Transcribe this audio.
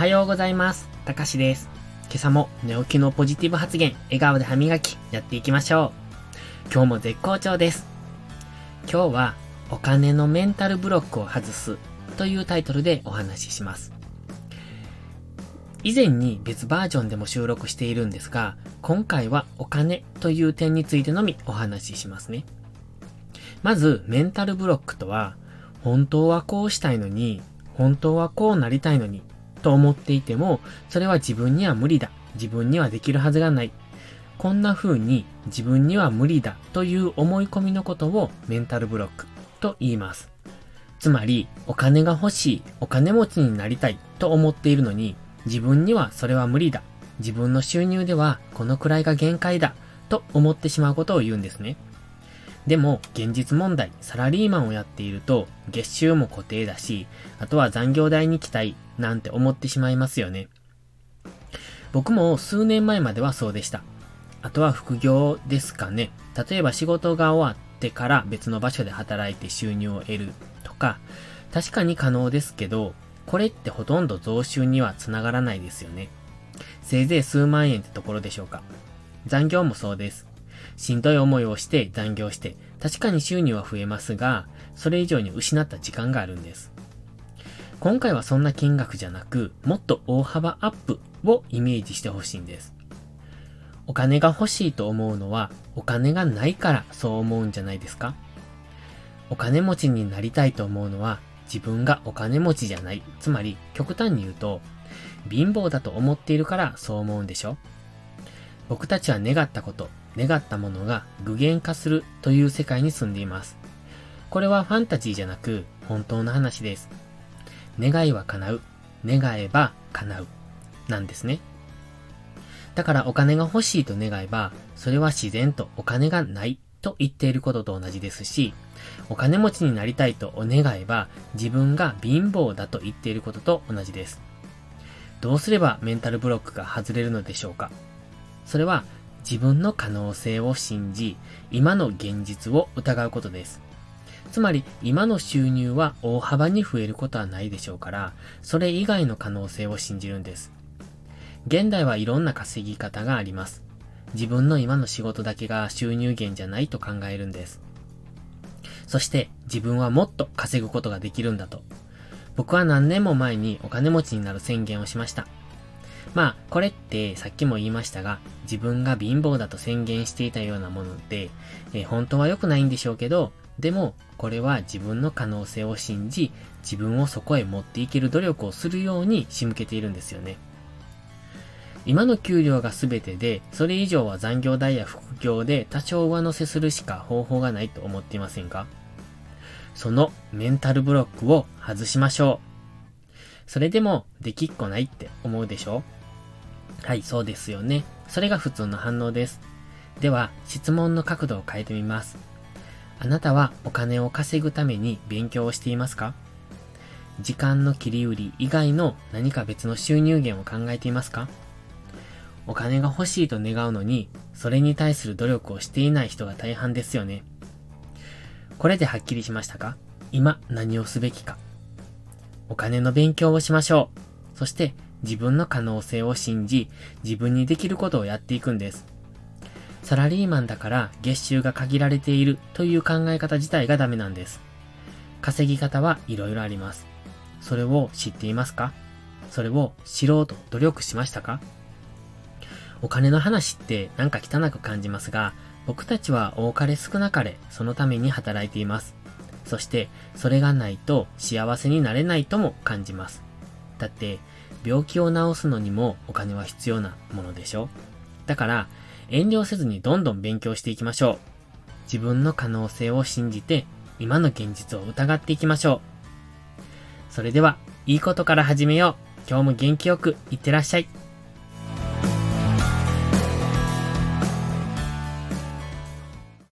はようございます。たかしです。今朝も寝起きのポジティブ発言、笑顔で歯磨き、やっていきましょう。今日も絶好調です。今日は、お金のメンタルブロックを外すというタイトルでお話しします。以前に別バージョンでも収録しているんですが、今回はお金という点についてのみお話ししますね。まず、メンタルブロックとは、本当はこうしたいのに、本当はこうなりたいのに、と思っていても、それは自分には無理だ。自分にはできるはずがない。こんな風に自分には無理だという思い込みのことをメンタルブロックと言います。つまり、お金が欲しい、お金持ちになりたいと思っているのに、自分にはそれは無理だ。自分の収入ではこのくらいが限界だ。と思ってしまうことを言うんですね。でも、現実問題、サラリーマンをやっていると、月収も固定だし、あとは残業代に来たい、なんて思ってしまいますよね。僕も数年前まではそうでした。あとは副業ですかね。例えば仕事が終わってから別の場所で働いて収入を得るとか、確かに可能ですけど、これってほとんど増収にはつながらないですよね。せいぜい数万円ってところでしょうか。残業もそうです。しんどい思いをして残業して、確かに収入は増えますが、それ以上に失った時間があるんです。今回はそんな金額じゃなく、もっと大幅アップをイメージしてほしいんです。お金が欲しいと思うのは、お金がないからそう思うんじゃないですか？お金持ちになりたいと思うのは、自分がお金持ちじゃない。つまり、極端に言うと、貧乏だと思っているからそう思うんでしょ？僕たちは願ったこと、願ったものが具現化するという世界に住んでいます。これはファンタジーじゃなく本当の話です。願いは叶う。願えば叶う。なんですね。だからお金が欲しいと願えば、それは自然とお金がないと言っていることと同じですし、お金持ちになりたいとお願えば、自分が貧乏だと言っていることと同じです。どうすればメンタルブロックが外れるのでしょうかそれは自分の可能性を信じ、今の現実を疑うことです。つまり、今の収入は大幅に増えることはないでしょうから、それ以外の可能性を信じるんです。現代はいろんな稼ぎ方があります。自分の今の仕事だけが収入源じゃないと考えるんです。そして自分はもっと稼ぐことができるんだと。僕は何年も前にお金持ちになる宣言をしました。まあ、これってさっきも言いましたが、自分が貧乏だと宣言していたようなもので、え本当は良くないんでしょうけど、でも、これは自分の可能性を信じ、自分をそこへ持っていける努力をするように仕向けているんですよね。今の給料が全てで、それ以上は残業代や副業で多少上乗せするしか方法がないと思っていませんか？そのメンタルブロックを外しましょう。それでもできっこないって思うでしょ？はい、そうですよね。それが普通の反応です。では、質問の角度を変えてみます。あなたはお金を稼ぐために勉強をしていますか？時間の切り売り以外の何か別の収入源を考えていますか？お金が欲しいと願うのに、それに対する努力をしていない人が大半ですよね。これではっきりしましたか？今何をすべきか？お金の勉強をしましょう。そして自分の可能性を信じ、自分にできることをやっていくんです。サラリーマンだから月収が限られているという考え方自体がダメなんです。稼ぎ方はいろいろあります。それを知っていますか？それを知ろうと努力しましたか？お金の話ってなんか汚く感じますが、僕たちは多かれ少なかれそのために働いています。そして、それがないと幸せになれないとも感じます。だって、病気を治すのにもお金は必要なものでしょだから、遠慮せずにどんどん勉強していきましょう。自分の可能性を信じて、今の現実を疑っていきましょう。それでは、いいことから始めよう。今日も元気よくいってらっしゃい。